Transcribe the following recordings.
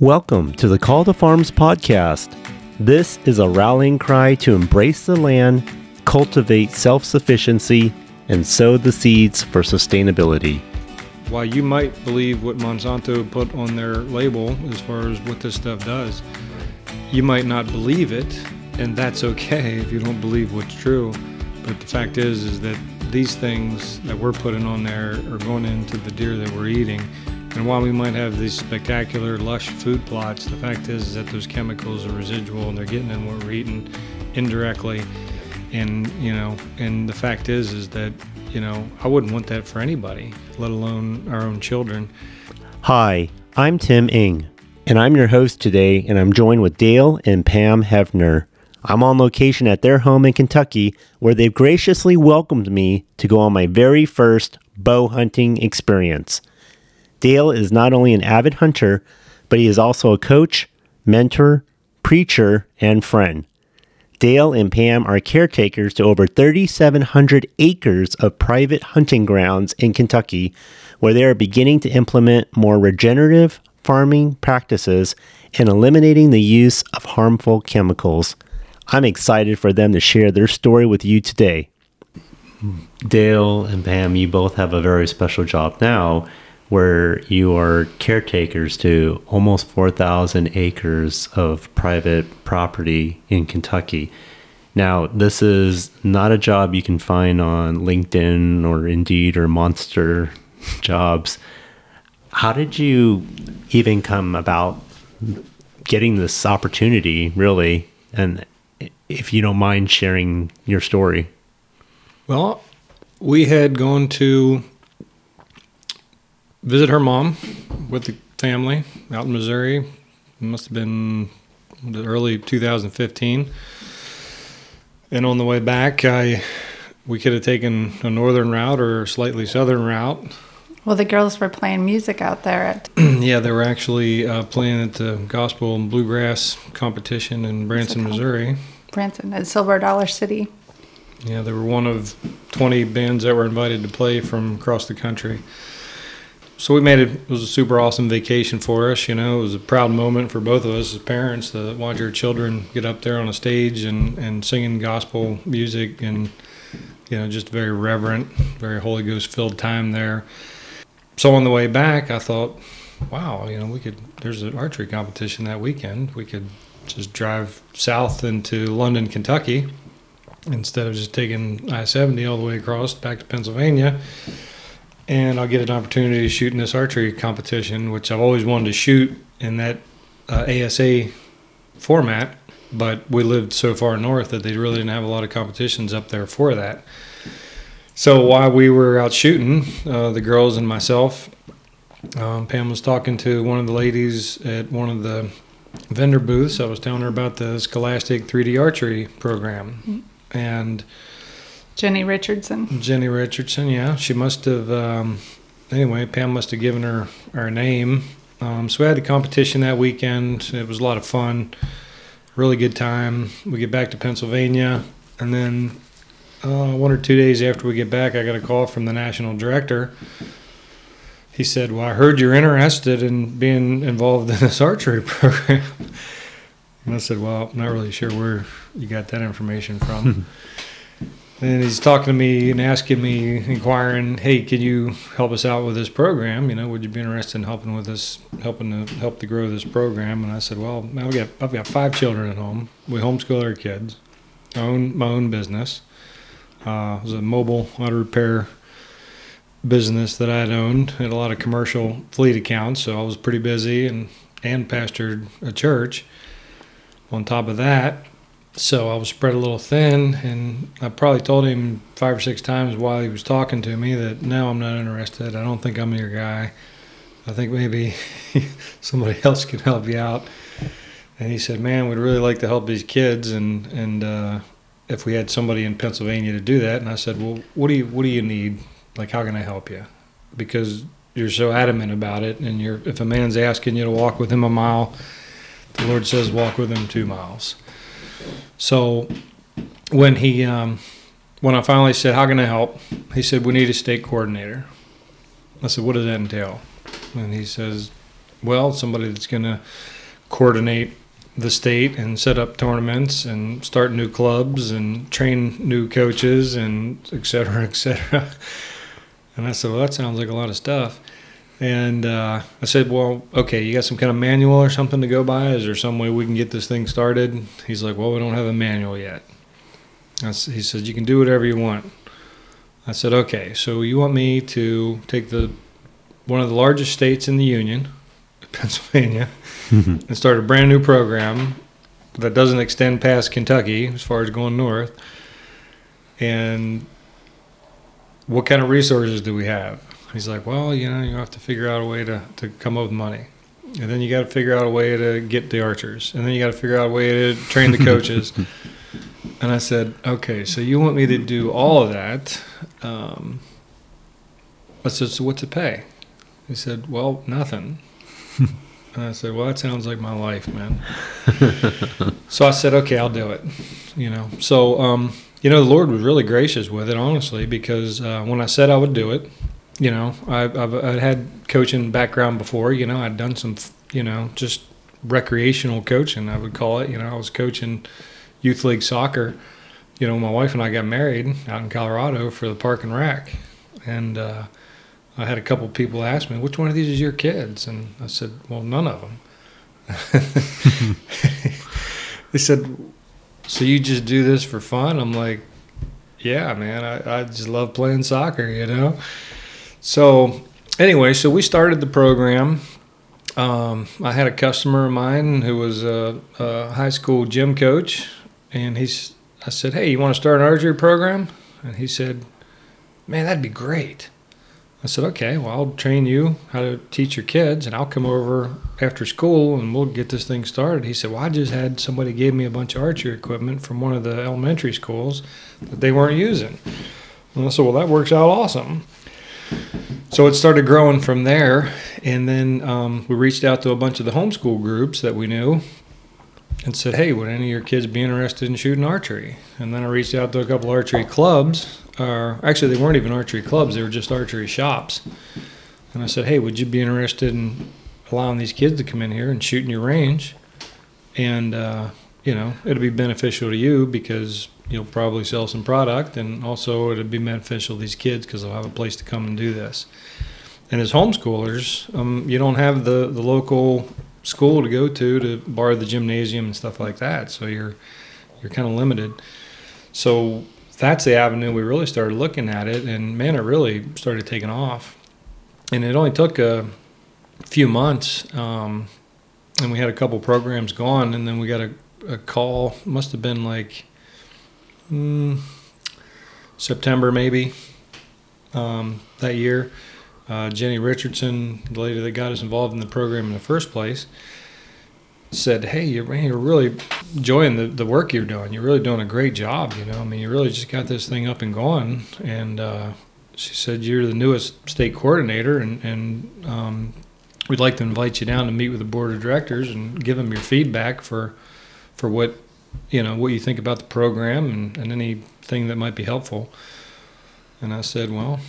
Welcome to the Call to Farms podcast. This is a rallying cry to embrace the land, cultivate self sufficiency, and sow the seeds for sustainability. While you might believe what Monsanto put on their label as far as what this stuff does, you might not believe it, and that's okay if you don't believe what's true. But the fact is, is that these things that we're putting on there are going into the deer that we're eating. And while we might have these spectacular, lush food plots, the fact is, is that those chemicals are residual and they're getting in what we're eating indirectly. And you know, and the fact is, is that you know, I wouldn't want that for anybody, let alone our own children. Hi, I'm Tim Ing, and I'm your host today, and I'm joined with Dale and Pam Heavner. I'm on location at their home in Kentucky, where they've graciously welcomed me to go on my very first bow hunting experience. Dale is not only an avid hunter, but he is also a coach, mentor, preacher, and friend. Dale and Pam are caretakers to over 3,700 acres of private hunting grounds in Kentucky, where they are beginning to implement more regenerative farming practices and eliminating the use of harmful chemicals. I'm excited for them to share their story with you today. Dale and Pam, you both have a very special job now where you are caretakers to almost 4,000 acres of private property in Kentucky. Now, this is not a job you can find on LinkedIn or Indeed or Monster jobs. How did you even come about getting this opportunity, really? And if you don't mind sharing your story. Well, we had gone to visit her mom with the family out in Missouri. It must have been the early 2015. And on the way back, I we could have taken a northern route or a slightly southern route. Well, the girls were playing music out there at. yeah, they were actually uh, playing at the gospel and bluegrass competition in Branson, Missouri. Branson at Silver Dollar City. Yeah, they were one of 20 bands that were invited to play from across the country so we made it, it was a super awesome vacation for us. You know, it was a proud moment for both of us as parents to watch our children get up there on a stage and, and singing gospel music and, you know, just very reverent, very Holy Ghost filled time there. So on the way back, I thought, wow, you know, we could, there's an archery competition that weekend. We could just drive south into London, Kentucky instead of just taking I 70 all the way across back to Pennsylvania and I'll get an opportunity to shoot in this archery competition, which I've always wanted to shoot in that uh, ASA format. But we lived so far north that they really didn't have a lot of competitions up there for that. So while we were out shooting, uh, the girls and myself, um, Pam was talking to one of the ladies at one of the vendor booths. I was telling her about the Scholastic 3D archery program, mm-hmm. and Jenny Richardson. Jenny Richardson, yeah. She must have, um, anyway, Pam must have given her our name. Um, so we had the competition that weekend. It was a lot of fun, really good time. We get back to Pennsylvania, and then uh, one or two days after we get back, I got a call from the national director. He said, Well, I heard you're interested in being involved in this archery program. and I said, Well, I'm not really sure where you got that information from. And he's talking to me and asking me, inquiring, "Hey, can you help us out with this program? You know, would you be interested in helping with this, helping to help to grow this program?" And I said, "Well, we got I've got five children at home. We homeschool our kids. I own my own business. Uh, it was a mobile auto repair business that I had owned. Had a lot of commercial fleet accounts, so I was pretty busy and and pastored a church. On top of that, so I was spread a little thin, and I probably told him five or six times while he was talking to me that no, I'm not interested. I don't think I'm your guy. I think maybe somebody else can help you out. And he said, "Man, we'd really like to help these kids, and and uh, if we had somebody in Pennsylvania to do that." And I said, "Well, what do you what do you need? Like, how can I help you? Because you're so adamant about it, and you're if a man's asking you to walk with him a mile, the Lord says walk with him two miles." So when he um, when I finally said, "How can I help?" He said, "We need a state coordinator." I said, "What does that entail?" And he says, well, somebody that's going to coordinate the state and set up tournaments and start new clubs and train new coaches and et cetera, et cetera. And I said, well, that sounds like a lot of stuff. And uh, I said, well, okay, you got some kind of manual or something to go by? Is there some way we can get this thing started? He's like, well, we don't have a manual yet. I he said, you can do whatever you want. I said, okay, so you want me to take the one of the largest states in the union, Pennsylvania, and start a brand new program that doesn't extend past Kentucky as far as going north. And what kind of resources do we have? He's like, well, you know, you have to figure out a way to, to come up with money. And then you got to figure out a way to get the archers. And then you got to figure out a way to train the coaches. and I said, okay, so you want me to do all of that. Um, I said, so what's it pay? He said, well, nothing. and I said, well, that sounds like my life, man. so I said, okay, I'll do it. You know, so, um, you know, the Lord was really gracious with it, honestly, because uh, when I said I would do it, you know, I've, I've, i had coaching background before. You know, I'd done some, you know, just recreational coaching, I would call it. You know, I was coaching youth league soccer. You know, my wife and I got married out in Colorado for the park and rack. and uh, I had a couple people ask me, "Which one of these is your kids?" And I said, "Well, none of them." they said, "So you just do this for fun?" I'm like, "Yeah, man. I, I just love playing soccer, you know." So anyway, so we started the program. Um, I had a customer of mine who was a, a, high school gym coach, and he's. I said, "Hey, you want to start an archery program?" And he said, "Man, that'd be great." I said, "Okay, well, I'll train you how to teach your kids, and I'll come over after school, and we'll get this thing started." He said, "Well, I just had somebody give me a bunch of archery equipment from one of the elementary schools that they weren't using." And I said, "Well, that works out awesome." So it started growing from there, and then um, we reached out to a bunch of the homeschool groups that we knew, and said, "Hey, would any of your kids be interested in shooting archery?" And then I reached out to a couple archery clubs. Or actually, they weren't even archery clubs; they were just archery shops. And I said, "Hey, would you be interested in allowing these kids to come in here and shoot in your range?" And uh, you know, it'll be beneficial to you because you'll probably sell some product, and also it'll be beneficial to these kids because they'll have a place to come and do this. And as homeschoolers, um, you don't have the, the local school to go to to borrow the gymnasium and stuff like that, so you're you're kind of limited. So that's the avenue we really started looking at it, and man, it really started taking off. And it only took a few months, um, and we had a couple programs gone, and then we got a, a call. Must have been like mm, September maybe um, that year. Uh, Jenny Richardson, the lady that got us involved in the program in the first place, said, "Hey, you're, you're really enjoying the, the work you're doing. You're really doing a great job. You know, I mean, you really just got this thing up and going." And uh, she said, "You're the newest state coordinator, and and um, we'd like to invite you down to meet with the board of directors and give them your feedback for for what you know what you think about the program and, and anything that might be helpful." And I said, "Well."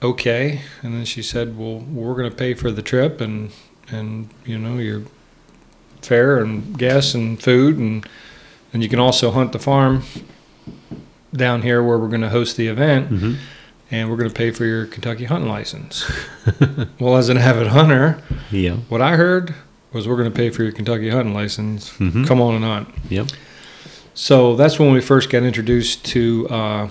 okay. And then she said, well, we're going to pay for the trip and, and, you know, your fare and gas and food. And, and you can also hunt the farm down here where we're going to host the event. Mm-hmm. And we're going to pay for your Kentucky hunting license. well, as an avid hunter, Yeah. what I heard was we're going to pay for your Kentucky hunting license. Mhm. Come on and hunt. Yep. So that's when we first got introduced to uh,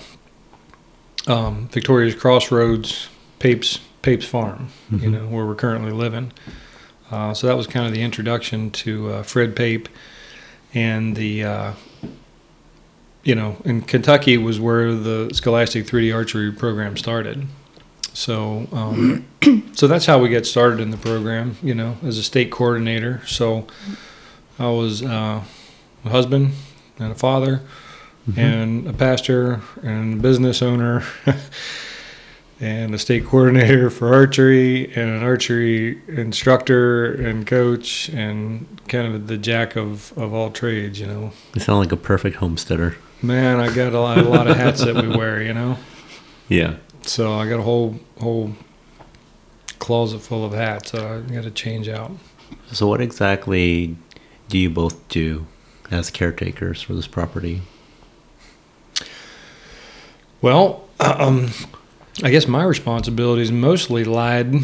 um, Victoria's Crossroads, Papes Papes Farm, you Mhm. know, where we're currently living. Uh, so that was kind of the introduction to uh, Fred Pape, and the uh, you know, in Kentucky was where the Scholastic 3D archery program started. So, um, so that's how we got started in the program. You know, as a state coordinator. So, I was uh, husband and a father Mhm. and a pastor and a business owner and a state coordinator for archery and an archery instructor and coach and kind of the jack of, of all trades, you know. You sound like a perfect homesteader. Man, I got a lot, a lot of hats that we wear, you know. Yeah. So I got a whole whole closet full of hats. Uh, I got to change out. So, what exactly do you both do as caretakers for this property? Well, um, I guess my responsibilities mostly lied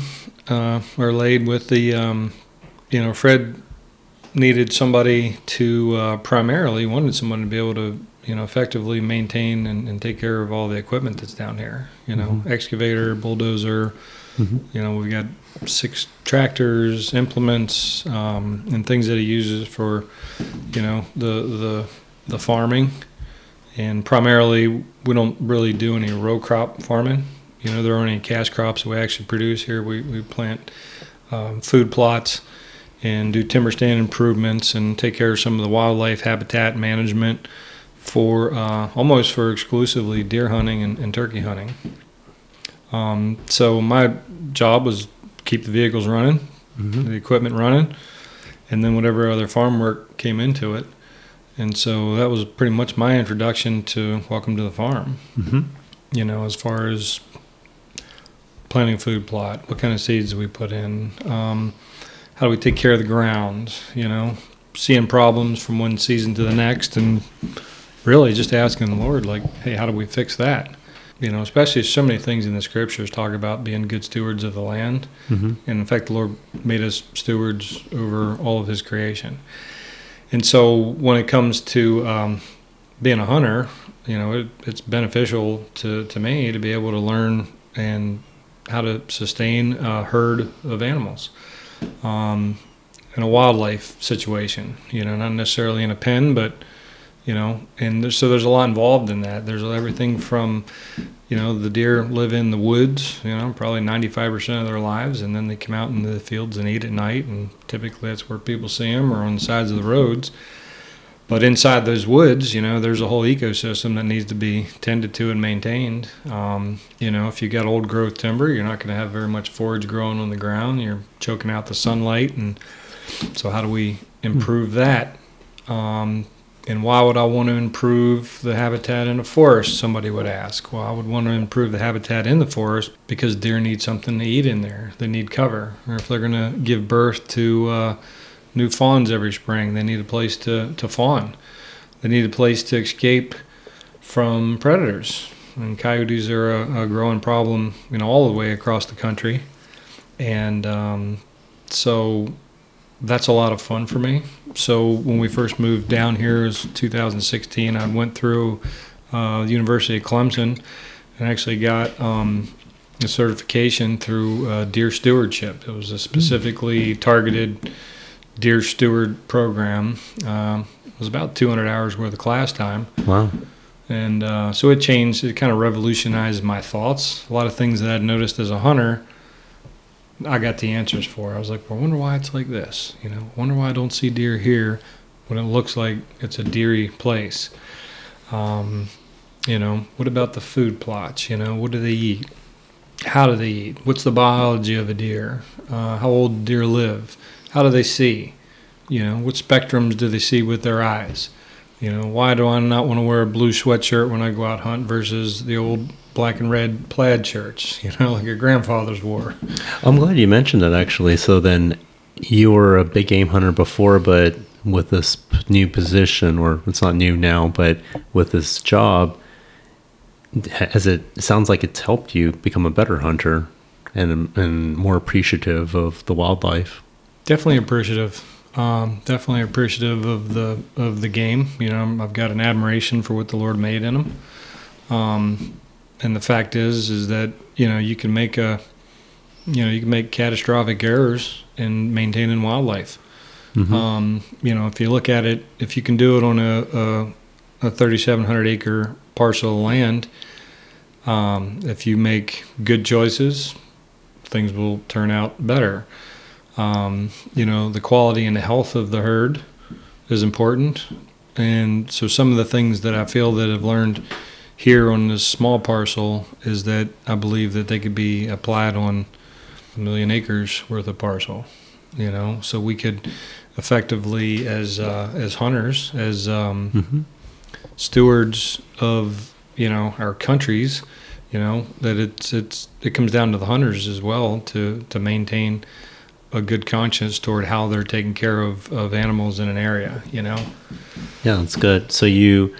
uh, or laid with the, um, you know, Fred needed somebody to uh, primarily wanted someone to be able to, you know, effectively maintain and, and take care of all the equipment that's down here. You know, Mhm. excavator, bulldozer. You know, we've got six tractors, implements, um, and things that he uses for, you know, the the the farming. And primarily, we don't really do any row crop farming. You know, there aren't any cash crops we actually produce here. We we plant um, food plots and do timber stand improvements and take care of some of the wildlife habitat management for uh, almost for exclusively deer hunting and, and turkey hunting. Um, so my job was keep the vehicles running, Mm-hmm. the equipment running, and then whatever other farm work came into it. And so that was pretty much my introduction to Welcome to the Farm. Mm-hmm. You know, as far as planting a food plot, what kind of seeds do we put in, um, how do we take care of the ground, you know, seeing problems from one season to the next, and really just asking the Lord, like, hey, how do we fix that? You know, especially so many things in the scriptures talk about being good stewards of the land. Mm-hmm. And in fact, the Lord made us stewards over all of His creation. And so, when it comes to um, being a hunter, you know, it, it's beneficial to, to me to be able to learn and how to sustain a herd of animals um, in a wildlife situation. You know, not necessarily in a pen, but you know, and there's, so there's a lot involved in that. There's everything from you know, the deer live in the woods, you know, probably 95% of their lives, and then they come out into the fields and eat at night, and typically that's where people see them or on the sides of the roads. But inside those woods, you know, there's a whole ecosystem that needs to be tended to and maintained. Um, you know, if you got old growth timber, you're not going to have very much forage growing on the ground. You're choking out the sunlight, and so how do we improve that? Um, and why would I want to improve the habitat in a forest? Somebody would ask. Well, I would want to improve the habitat in the forest because deer need something to eat in there. They need cover. Or if they're going to give birth to uh, new fawns every spring, they need a place to, to fawn. They need a place to escape from predators. And coyotes are a, a growing problem, you know, all the way across the country. And um, so that's a lot of fun for me. So when we first moved down here, it was 2016. I went through uh, the University of Clemson and actually got um, a certification through uh, deer stewardship. It was a specifically targeted deer steward program. Um, it was about 200 hours worth of class time. Wow. And uh, so it changed, it kind of revolutionized my thoughts. A lot of things that I'd noticed as a hunter, I got the answers for. I was like, well, I wonder why it's like this. You know, wonder why I don't see deer here when it looks like it's a deery place. Um, you know, what about the food plots? You know, what do they eat? How do they eat? What's the biology of a deer? Uh, how old do deer live? How do they see? You know, what spectrums do they see with their eyes? You know, why do I not want to wear a blue sweatshirt when I go out hunt versus the old black and red plaid shirts, you know, like your grandfathers wore? I'm glad you mentioned that actually. So then you were a big game hunter before, but with this new position, or it's not new now, but with this job, has it, it sounds like it's helped you become a better hunter and, and more appreciative of the wildlife. Definitely appreciative. Um, definitely appreciative of the of the game. You know, I've got an admiration for what the Lord made in them. Um, and the fact is, is that you know you can make a, you know, you can make catastrophic errors in maintaining wildlife. Mhm. Um, you know, if you look at it, if you can do it on a, a, a 3,700 acre parcel of land, um, if you make good choices, things will turn out better. Um, you know, the quality and the health of the herd is important. And so some of the things that I feel that I've learned here on this small parcel is that I believe that they could be applied on a million acres worth of parcel. You know, so we could effectively, as uh, as hunters, as um, Mhm. stewards of you know our countries, you know that it's it's it comes down to the hunters as well to to maintain a good conscience toward how they're taking care of, of animals in an area, you know? Yeah, that's good. So you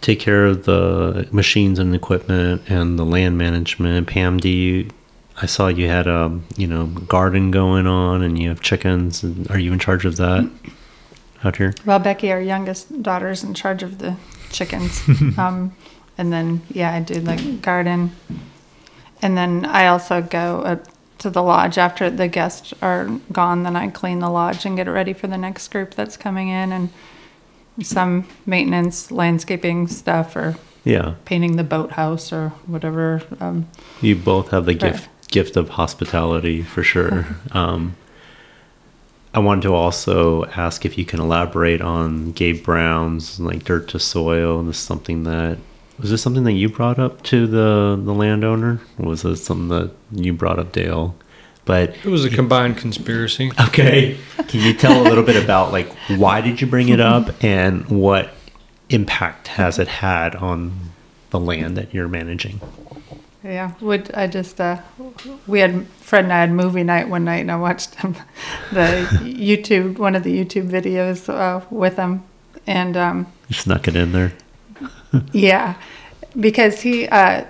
take care of the machines and equipment and the land management. Pam, do you? I saw you had a you know garden going on, and you have chickens. Are you in charge of that out here? Well, Becky, our youngest daughter, is in charge of the chickens. um, and then, yeah, I do the garden. And then I also go uh, to the lodge after the guests are gone. Then I clean the lodge and get it ready for the next group that's coming in, and some maintenance, landscaping stuff, or Yeah, painting the boathouse or whatever. Um, you both have the Right. gift gift of hospitality for sure. um, I wanted to also ask if you can elaborate on Gabe Brown's like dirt to soil. And This is something that was this something that you brought up to the the landowner, or was this something that you brought up, Dale? But It was a combined conspiracy. okay, can you tell a little bit about like why did you bring it up and what impact has it had on the land that you're managing? Yeah, would I just uh, we had Fred and I had movie night one night, and I watched him, the YouTube one of the YouTube videos uh, with him, and um, You snuck it in there. yeah, because he uh,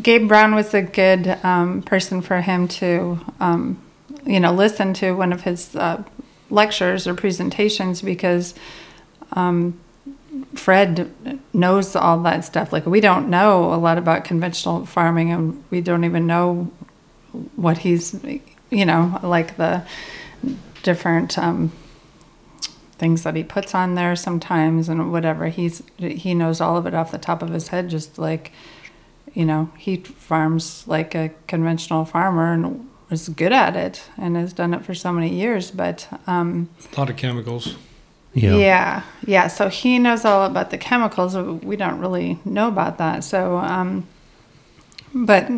Gabe Brown was a good um, person for him to um, you know listen to one of his uh, lectures or presentations because um, Fred knows all that stuff. Like we don't know a lot about conventional farming, and we don't even know what he's, you know, like the different um, things that he puts on there sometimes and whatever. He's he knows all of it off the top of his head, just like you know he farms like a conventional farmer and is good at it and has done it for so many years. But um, A lot of chemicals. Yeah. yeah, yeah. So he knows all about the chemicals. We don't really know about that. So, um, but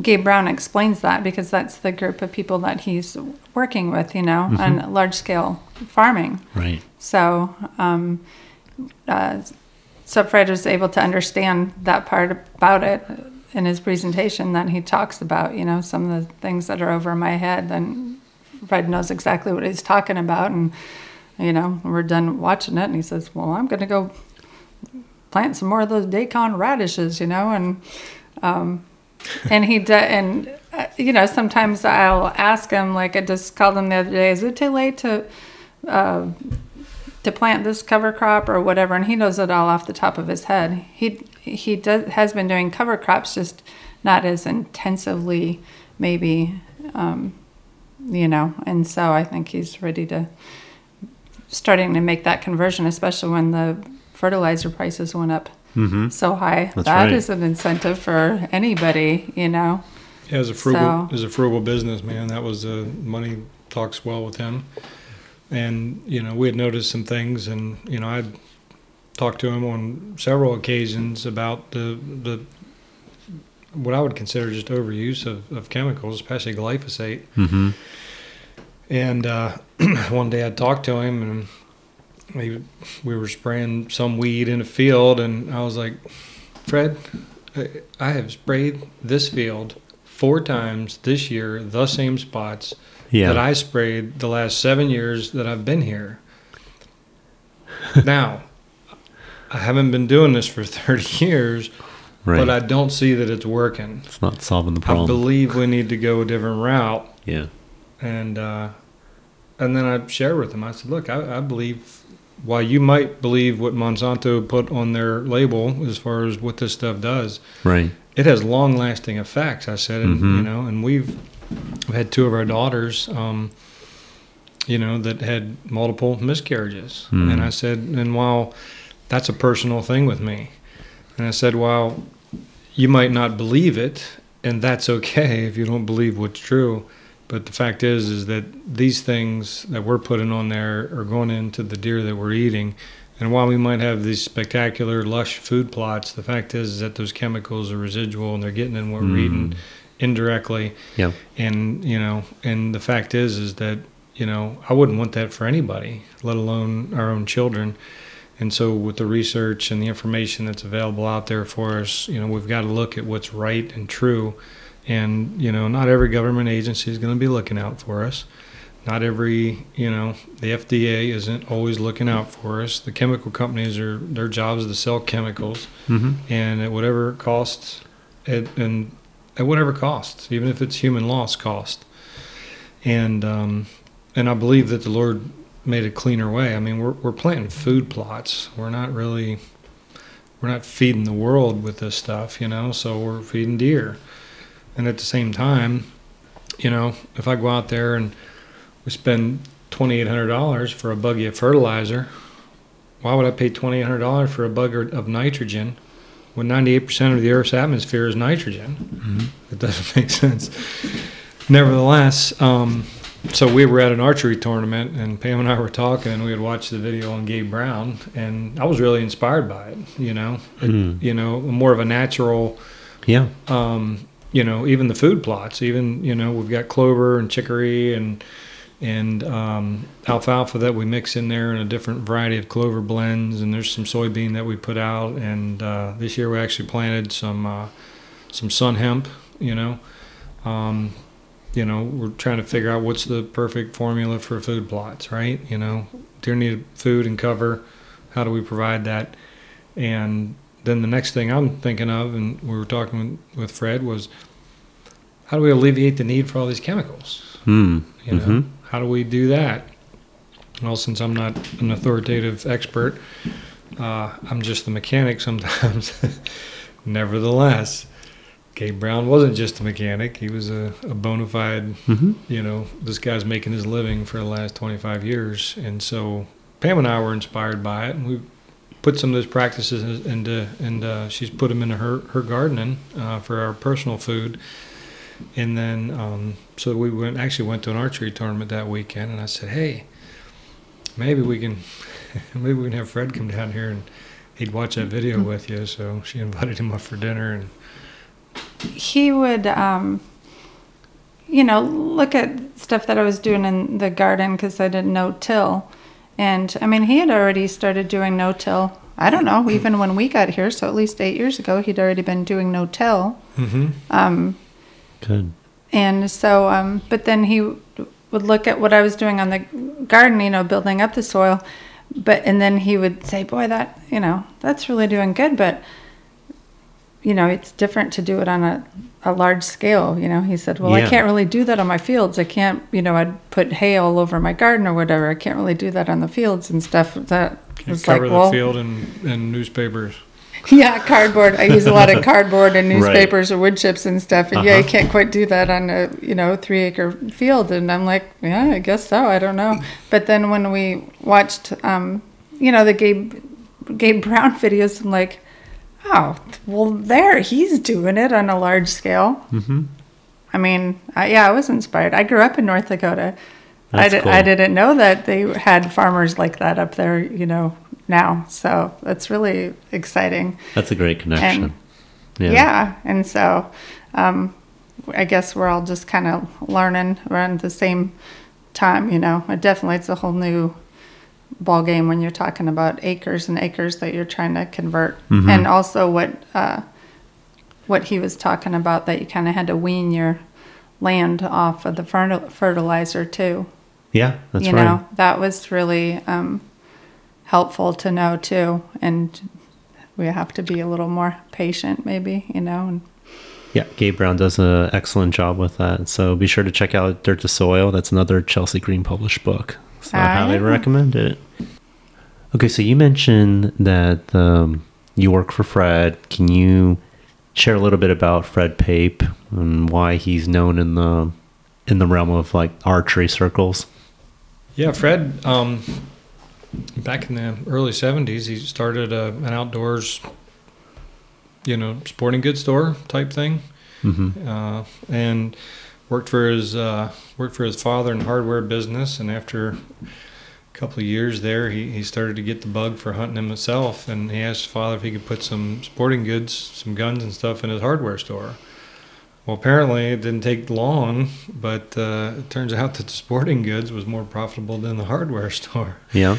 Gabe Brown explains that because that's the group of people that he's working with, you know, on large scale farming. Right. So, um, uh, so Fred was able to understand that part about it in his presentation that he talks about, you know, some of the things that are over my head. Then Fred knows exactly what he's talking about. And, you know, we're done watching it and he says, well, I'm going to go plant some more of those Daikon radishes, you know, and, um, and he d- and uh, you know sometimes I'll ask him like I just called him the other day. Is it too late to uh, to plant this cover crop or whatever? And he knows it all off the top of his head. He he does has been doing cover crops, just not as intensively, maybe. Um, you know, and so I think he's ready to starting to make that conversion, especially when the fertilizer prices went up Mm-hmm. so high. That's That right. is an incentive for anybody, you know. Yeah, as a frugal, So- as a frugal businessman, that was uh, money talks well with him. And you know, we had noticed some things, and you know, I'd talked to him on several occasions about the the what I would consider just overuse of, of chemicals, especially glyphosate. Mm-hmm. And uh, one day I talked to him, and we, we were spraying some weed in a field, and I was like, Fred, I- I have sprayed this field four times this year, the same spots Yeah. that I sprayed the last seven years that I've been here. now, I haven't been doing this for 30 years, right. but I don't see that it's working. it's not solving the problem. I believe we need to go a different route yeah. and uh, and then I shared with him. I said, "Look, I, I believe while you might believe what Monsanto put on their label as far as what this stuff does, Right. it has long-lasting effects." I said, and Mhm. you know, and we've we've had two of our daughters, um, you know, that had multiple miscarriages, Mm. and I said, and while that's a personal thing with me, and I said, while you might not believe it, and that's okay if you don't believe what's true. But the fact is, is that these things that we're putting on there are going into the deer that we're eating. And while we might have these spectacular, lush food plots, the fact is, is that those chemicals are residual and they're getting in what we're eating indirectly. Yeah. And you know, and the fact is, is that you know, I wouldn't want that for anybody, let alone our own children. And so, with the research and the information that's available out there for us, you know, we've got to look at what's right and true, And you know, not every government agency is going to be looking out for us. Not every, you know, the FDA isn't always looking out for us. The chemical companies are their job is to sell chemicals, Mm-hmm. and at whatever costs, it, and at whatever cost, even if it's human loss cost. And um, and I believe that the Lord made a cleaner way. I mean, we're we're planting food plots. We're not really we're not feeding the world with this stuff, you know. So we're feeding deer, and at the same time, you know, if I go out there and we spend twenty eight hundred dollars for a buggy of fertilizer, why would I pay twenty eight hundred dollars for a bugger of nitrogen when ninety eight percent of the Earth's atmosphere is nitrogen? It doesn't make sense. Nevertheless, um, so we were at an archery tournament, and Pam and I were talking, and we had watched the video on Gabe Brown, and I was really inspired by it. You know, It- Mm. you know, more of a natural Yeah. um, you know, even the food plots, even, you know, we've got clover and chicory and, and, um, alfalfa that we mix in there and a different variety of clover blends. And there's some soybean that we put out. And, uh, this year we actually planted some, uh, some sun hemp, you know, um, you know, we're trying to figure out what's the perfect formula for food plots, right? You know, deer need food and cover. How do we provide that? And then the next thing I'm thinking of, and we were talking with Fred, was how do we alleviate the need for all these chemicals? Mm. You know, Mhm. How do we do that? Well, since I'm not an authoritative expert, uh, I'm just the mechanic sometimes. Nevertheless, Gabe Brown wasn't just a mechanic; he was a, a bona fide Mm-hmm. you know, this guy's making his living for the last 25 years. And so Pam and I were inspired by it, and we put some of those practices into, and uh, she's put them into her, her gardening uh, for our personal food. And then, um, so we went, actually went to an archery tournament that weekend, and I said, hey, maybe we can, maybe we can have Fred come down here and he'd watch that video with you. So she invited him up for dinner, and he would um you know look at stuff that i was doing in the garden because i didn't no till and i mean he had already started doing no till i don't know even when we got here so at least eight years ago he'd already been doing no till mm-hmm. um Good. and so um but then he would look at what i was doing on the garden you know building up the soil but and then he would say boy that you know that's really doing good but you know it's different to do it on a, a large scale you know he said well Yeah. i can't really do that on my fields i can't you know i'd put hay all over my garden or whatever i can't really do that on the fields and stuff that was cover like the well field in, in newspapers. yeah cardboard. I use a lot of cardboard and Right. newspapers or wood chips and stuff. And yeah you Uh-huh. can't quite do that on a you know three acre field. And i'm like yeah i guess so. I don't know. But then when we watched um you know the gabe gabe brown videos i'm like oh well there he's doing it on a large scale. Mm-hmm. i mean I, yeah i was inspired. I grew up in north dakota. I, That's di- I didn't know that they had farmers like that up there you know now so that's really exciting That's a great connection. yeah. And so um, I guess we're all just kind of learning around the same time, you know. It definitely, it's a whole new ball game when you're talking about acres and acres that you're trying to convert. Mhm. And also what, uh, what he was talking about that you kind of had to wean your land off of the fertilizer too Yeah, that's you right. know that was really um, helpful to know too and we have to be a little more patient maybe you know and Yeah, Gabe Brown does an excellent job with that. So be sure to check out Dirt to Soil. That's another Chelsea Green published book. So I Ah, highly recommend it. Okay, so you mentioned that um, you work for Fred. Can you share a little bit about Fred Pape and why he's known in the in the realm of like archery circles? Yeah, Fred. Um, back in the early '70s, he started a, an outdoors, you know, sporting goods store type thing, Mm-hmm. uh, and worked for his uh, worked for his father in hardware business. And after a couple of years there, he, he started to get the bug for hunting himself. And he asked his father if he could put some sporting goods, some guns and stuff in his hardware store. Well, apparently it didn't take long, but uh, it turns out that the sporting goods was more profitable than the hardware store. Yeah.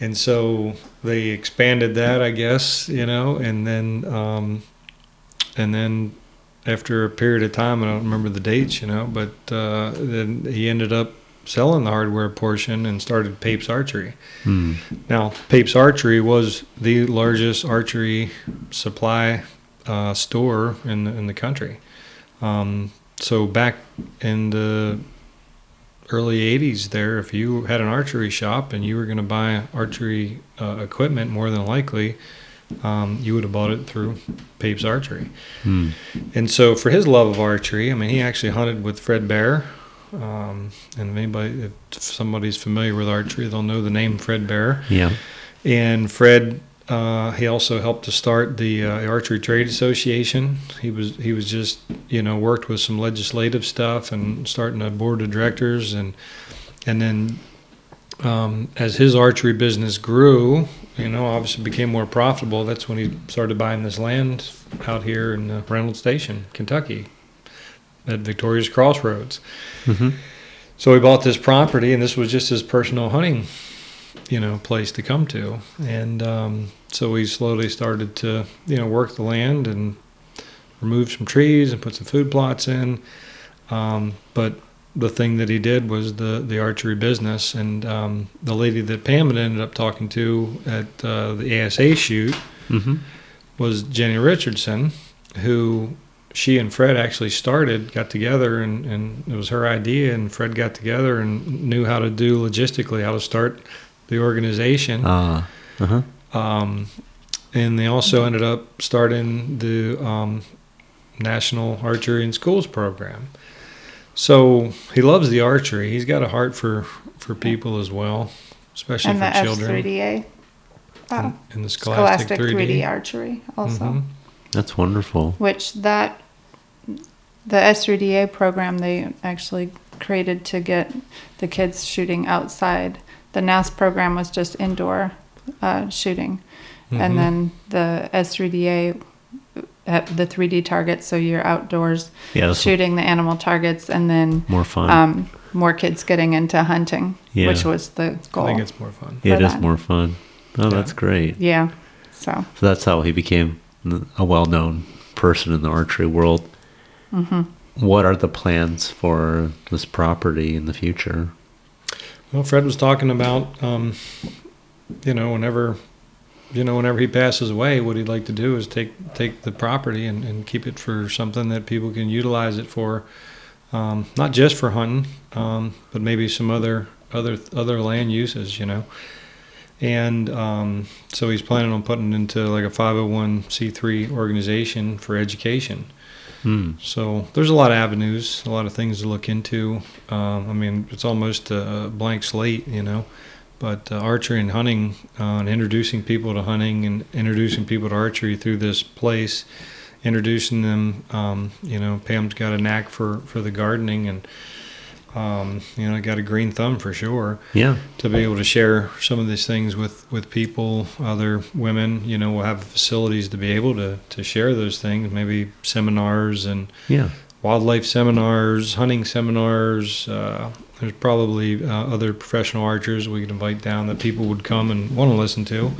And so they expanded that, I guess, you know, and then, um, and then after a period of time, I don't remember the dates, you know, but uh, then he ended up selling the hardware portion and started Papes Archery. Hmm. Now, Papes Archery was the largest archery supply uh, store in the, in the country. Um, so back in the early 80s there if you had an archery shop and you were going to buy archery uh, equipment more than likely um, you would have bought it through Papes Archery. Hmm. And so for his love of archery, I mean, he actually hunted with Fred Bear. Um, and if anybody, if somebody's familiar with archery, they'll know the name Fred Bear. Yeah. And Fred, uh, he also helped to start the uh, Archery Trade Association. He was he was just you know worked with some legislative stuff and starting a board of directors and and then um, as his archery business grew, you know, obviously became more profitable. That's when he started buying this land out here in uh, Reynolds Station, Kentucky, at Victoria's Crossroads. hmm So he bought this property, and this was just his personal hunting, you know, place to come to. And um, so we slowly started to, you know, work the land and remove some trees and put some food plots in. Um, but the thing that he did was the the archery business, and um, the lady that Pam had ended up talking to at uh, the ASA shoot hmm was Jenny Richardson, who she and Fred actually started, got together, and, and it was her idea. And Fred got together and knew how to do logistically, how to start the organization. Ah. Uh-huh. Um, and they also ended up starting the um, National Archery in Schools program. So he loves the archery. He's got a heart for, for people as well, especially And for the children. S3DA, uh, in, in the Scholastic, Scholastic 3D archery also. Mhm. That's wonderful. which that the S3DA program they actually created to get the kids shooting outside. The NAS program was just indoor uh, shooting, Mhm. and then the S3DA uh, the 3D targets, so you're outdoors Yeah. Shooting the animal targets, and then more fun. um, more kids getting into hunting, Yeah. which was the goal. I think it's more fun. Yeah, it for more fun. Oh, Yeah. that's great. yeah, so So that's how he became a well-known person in the archery world. hmm What are the plans for this property in the future? Well, Fred was talking about, um, you know, whenever, you know, whenever he passes away, what he'd like to do is take take the property and, and keep it for something that people can utilize it for, um, not just for hunting, um, but maybe some other other other land uses, you know. And um, so he's planning on putting it into like a 501c3 organization for education. Hmm. So there's a lot of avenues, a lot of things to look into. Um, I mean, it's almost a blank slate, you know. But uh, archery and hunting, uh, and introducing people to hunting and introducing people to archery through this place, introducing them, um, you know, Pam's got a knack for, for the gardening and, um, you know, i got a green thumb for sure Yeah. to be able to share some of these things with, with people, other women, you know, we'll have facilities to be able to, to share those things, maybe seminars and Yeah. Wildlife seminars, hunting seminars. Uh, there's probably uh, other professional archers we could invite down that people would come and want to listen to.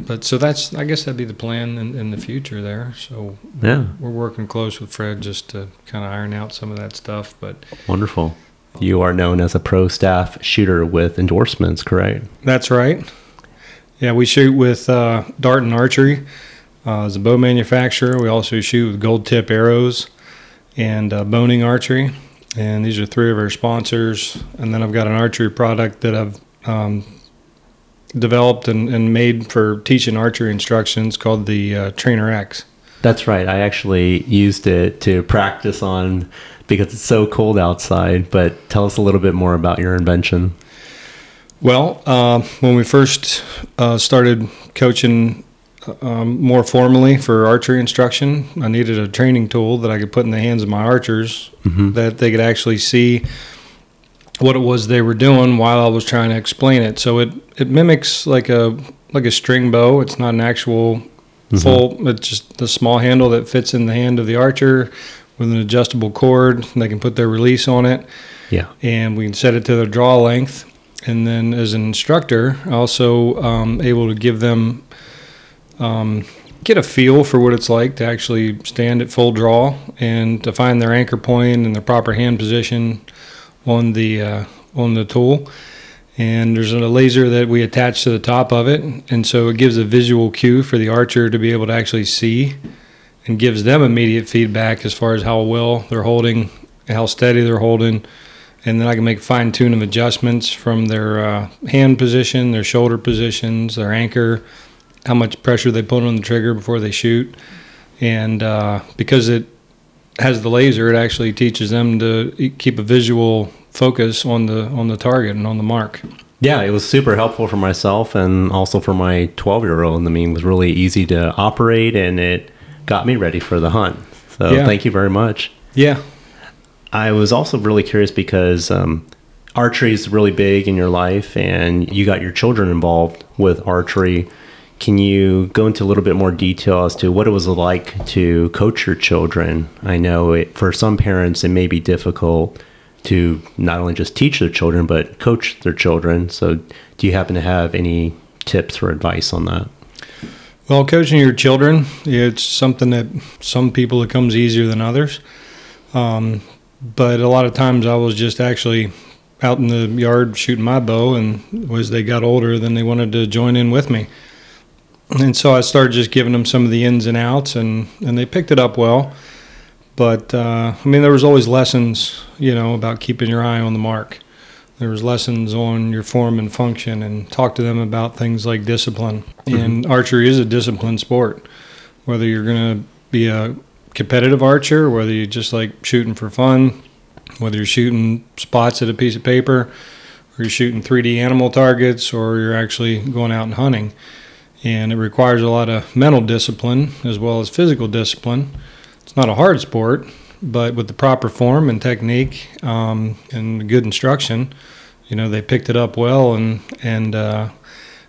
But so that's, I guess that'd be the plan in, in the future there. So Yeah. we're working close with Fred just to kind of iron out some of that stuff. But Wonderful. You are known as a pro staff shooter with endorsements, correct? That's right. Yeah, we shoot with uh, Darton Archery uh, as a bow manufacturer. We also shoot with gold tip arrows and uh, Bohning archery. And these are three of our sponsors. And then I've got an archery product that I've um, developed and, and made for teaching archery instructions called the uh, Trainer X. That's right. I actually used it to practice on because it's so cold outside. But tell us a little bit more about your invention. Well, uh, when we first uh, started coaching um, more formally for archery instruction, I needed a training tool that I could put in the hands of my archers Mhm. that they could actually see what it was they were doing while I was trying to explain it. So it, it mimics like a like a string bow. It's not an actual Mhm. full. It's just the small handle that fits in the hand of the archer with an adjustable cord. They can put their release on it Yeah. and we can set it to their draw length. And then as an instructor, also um, able to give them um, get a feel for what it's like to actually stand at full draw and to find their anchor point and their proper hand position on the uh, on the tool. And there's a laser that we attach to the top of it, and so it gives a visual cue for the archer to be able to actually see, and gives them immediate feedback as far as how well they're holding, how steady they're holding, and then I can make fine tune of adjustments from their uh, hand position, their shoulder positions, their anchor, how much pressure they put on the trigger before they shoot, and uh, because it has the laser, it actually teaches them to keep a visual focus on the on the target and on the mark. Yeah, it was super helpful for myself and also for my 12 year old. I mean, it was really easy to operate and it got me ready for the hunt. So Yeah. thank you very much. Yeah, I was also really curious because um, archery is really big in your life and you got your children involved with archery. Can you go into a little bit more detail as to what it was like to coach your children? I know it, for some parents it may be difficult to not only just teach their children but coach their children. So, do you happen to have any tips or advice on that? Well, coaching your children, it's something that some people it comes easier than others. Um, but a lot of times I was just actually out in the yard shooting my bow, and as they got older, then they wanted to join in with me. And so I started just giving them some of the ins and outs, and, and they picked it up well. But uh, I mean, there was always lessons, you know, about keeping your eye on the mark. There was lessons on your form and function, and talk to them about things like discipline. And archery is a disciplined sport. Whether you're going to be a competitive archer, whether you're just like shooting for fun, whether you're shooting spots at a piece of paper, or you're shooting 3D animal targets, or you're actually going out and hunting. And it requires a lot of mental discipline as well as physical discipline. It's not a hard sport, but with the proper form and technique um, and good instruction, you know, they picked it up well and, and uh,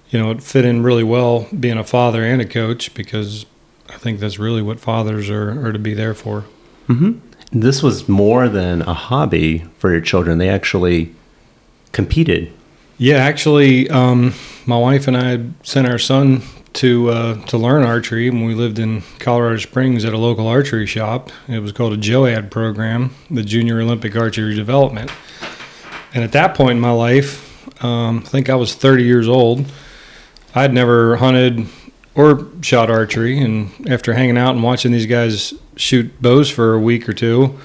you know, it fit in really well being a father and a coach because I think that's really what fathers are, are to be there for. hmm This was more than a hobby for your children. They actually competed. Yeah, actually, um, my wife and I sent our son to uh, to learn archery when we lived in Colorado Springs at a local archery shop. It was called a JOAD program, the Junior Olympic Archery Development. And at that point in my life, um, I think I was 30 years old. I'd never hunted or shot archery, and after hanging out and watching these guys shoot bows for a week or two,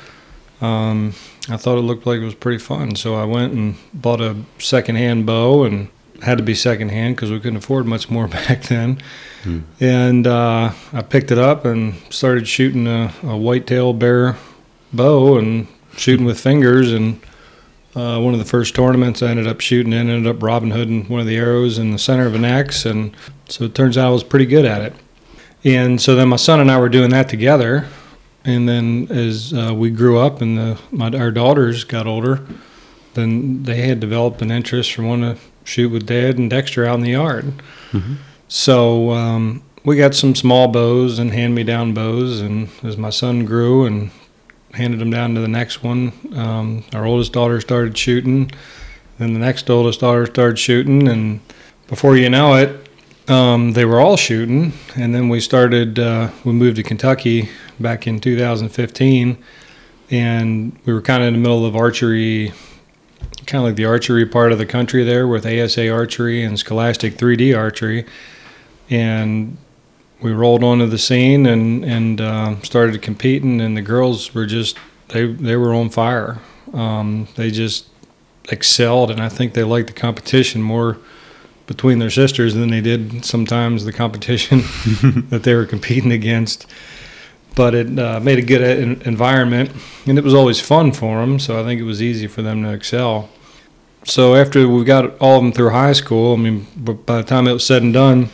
um, I thought it looked like it was pretty fun. So I went and bought a secondhand bow and had to be secondhand because we couldn't afford much more back then. Hmm. And uh, I picked it up and started shooting a, a whitetail bear bow and shooting with fingers. And uh, one of the first tournaments I ended up shooting in, ended up Robin Hooding one of the arrows in the center of an X. And so it turns out I was pretty good at it. And so then my son and I were doing that together. And then as uh, we grew up and the, my, our daughters got older, then they had developed an interest from wanting to shoot with Dad and Dexter out in the yard. Mhm. So um, we got some small bows and hand-me-down bows, and as my son grew and handed them down to the next one, um, our oldest daughter started shooting. Then the next oldest daughter started shooting, and before you know it, um, they were all shooting. And then we started. Uh, we moved to Kentucky back in 2015, and we were kind of in the middle of archery kind of like the archery part of the country there with ASA archery and Scholastic 3D archery, and we rolled onto the scene and and uh, started competing, and the girls were just they they were on fire. Um, they just excelled, and I think they liked the competition more between their sisters than they did sometimes the competition that they were competing against. But it uh, made a good en- environment, and it was always fun for them. So I think it was easy for them to excel so after we got all of them through high school, I mean, by the time it was said and done,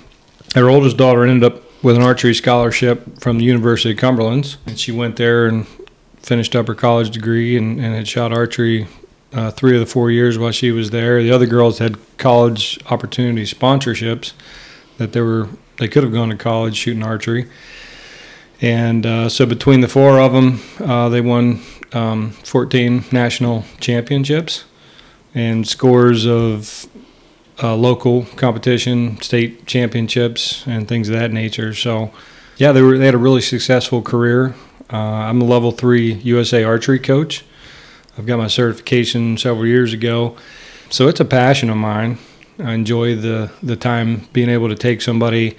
our oldest daughter ended up with an archery scholarship from the University of Cumberland, and she went there and finished up her college degree and, and had shot archery uh, three of the four years while she was there. The other girls had college opportunity sponsorships that they were they could have gone to college shooting archery, and uh, so between the four of them, uh, they won um, 14 national championships and scores of uh, local competition, state championships, and things of that nature. So Yeah, they were. They had a really successful career. Uh, I'm a level three USA archery coach. I've got my certification several years ago, so it's a passion of mine. I enjoy the the time being able to take somebody,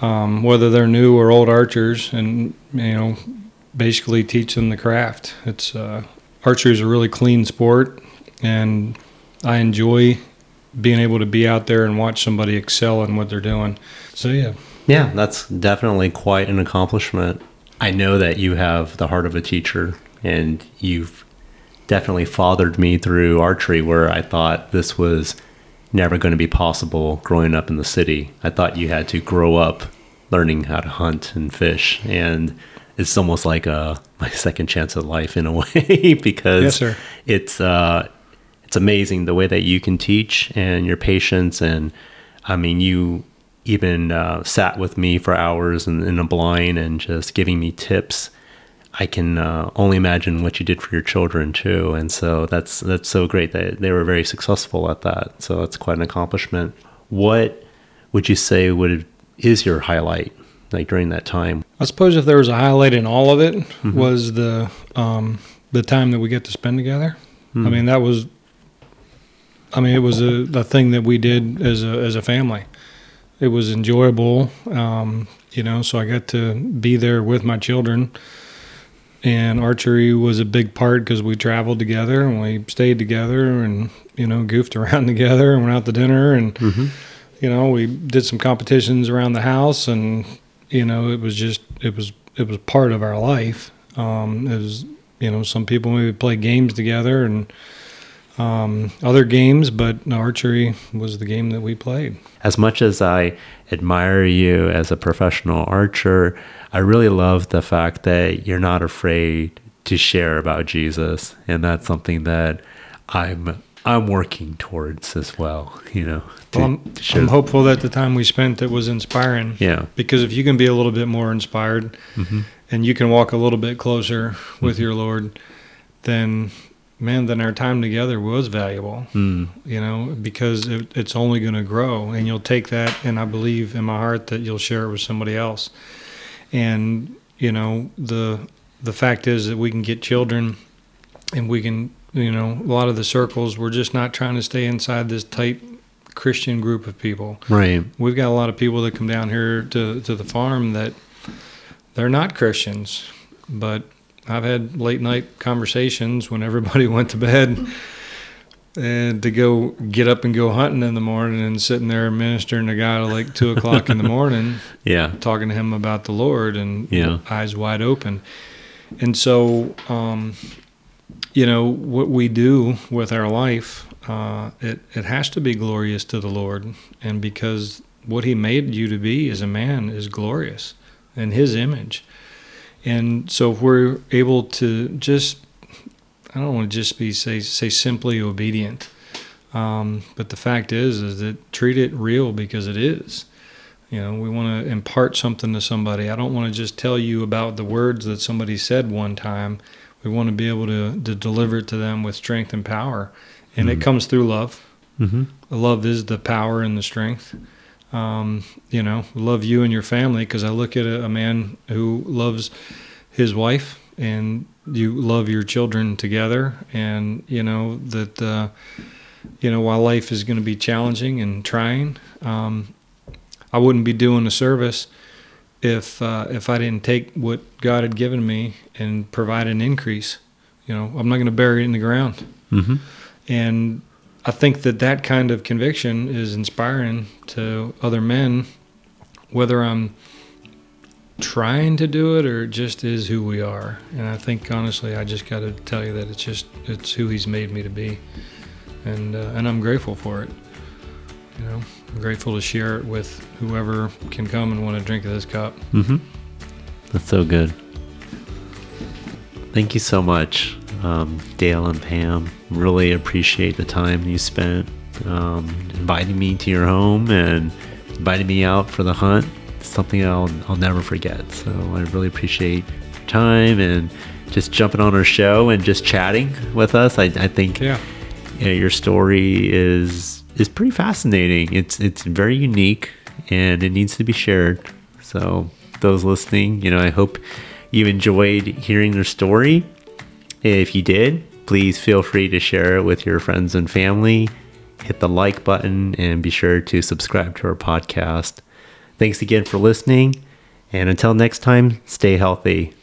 um, whether they're new or old archers, and you know, basically teach them the craft. It's uh, archery is a really clean sport, and I enjoy being able to be out there and watch somebody excel in what they're doing. So yeah. Yeah, that's definitely quite an accomplishment. I know that you have the heart of a teacher and you've definitely fathered me through archery where I thought this was never going to be possible growing up in the city. I thought you had to grow up learning how to hunt and fish and it's almost like a my second chance at life in a way because Yes, sir. it's uh it's amazing the way that you can teach and your patience and I mean you even uh, sat with me for hours in, in a blind and just giving me tips. I can uh, only imagine what you did for your children too, and so that's that's so great that they were very successful at that. So that's quite an accomplishment. What would you say would is your highlight like during that time? I suppose if there was a highlight in all of it was the um, the time that we get to spend together. I mean, that was. I mean, it was a, a thing that we did as a as a family. It was enjoyable, um, you know. So I got to be there with my children, and archery was a big part because we traveled together and we stayed together and you know goofed around together and went out to dinner and you know we did some competitions around the house and you know it was just it was it was part of our life. Um it was you know some people maybe play games together and um other games but archery was the game that we played as much as I admire you as a professional archer, I really love the fact that you're not afraid to share about Jesus, and that's something that I'm I'm working towards as well. You know, to, well, I'm, I'm hopeful that the time we spent it was inspiring yeah, because if you can be a little bit more inspired Mhm. and you can walk a little bit closer with your lord then man then our time together was valuable mm, you know, because it, it's only going to grow, and you'll take that, and I believe in my heart that you'll share it with somebody else. And you know, the the fact is that we can get children, and we can, you know, a lot of the circles. We're just not trying to stay inside this tight Christian group of people. right, We've got a lot of people that come down here to to the farm that they're not Christians, but I've had late night conversations when everybody went to bed and to go get up and go hunting in the morning and sitting there ministering to God at like two o'clock in the morning, yeah, talking to him about the Lord and Yeah. eyes wide open. And so, um, you know, what we do with our life, uh, it, it has to be glorious to the Lord. And because what he made you to be as a man is glorious in his image. And so if we're able to just, I don't want to just be say say simply obedient, um, but the fact is is that treat it real because it is. You know, we want to impart something to somebody. I don't want to just tell you about the words that somebody said one time. We want to be able to, to deliver it to them with strength and power. And it comes through love. hmm Love is the power and the strength. Um, you know, love you and your family because I look at a, a man who loves his wife and you love your children together. And, you know, that, uh, you know, while life is going to be challenging and trying, um, I wouldn't be doing a service if uh, if I didn't take what God had given me and provide an increase. You know, I'm not going to bury it in the ground. hmm And I think that that kind of conviction is inspiring to other men, whether I'm trying to do it or it just is who we are. And I think honestly, I just got to tell you that it's just it's who He's made me to be, and uh, and I'm grateful for it. You know, I'm grateful to share it with whoever can come and want to drink of this cup. Mm-hmm. That's so good. Thank you so much, um, Dale and Pam. Really appreciate the time you spent um, inviting me to your home and inviting me out for the hunt. It's something I'll, I'll never forget. So I really appreciate your time and just jumping on our show and just chatting with us. I, I think Yeah. you know, your story is is pretty fascinating. It's it's very unique and it needs to be shared. So those listening. You know, I hope you enjoyed hearing their story. If you did, please feel free to share it with your friends and family. Hit the like button and be sure to subscribe to our podcast. Thanks again for listening. And until next time, stay healthy.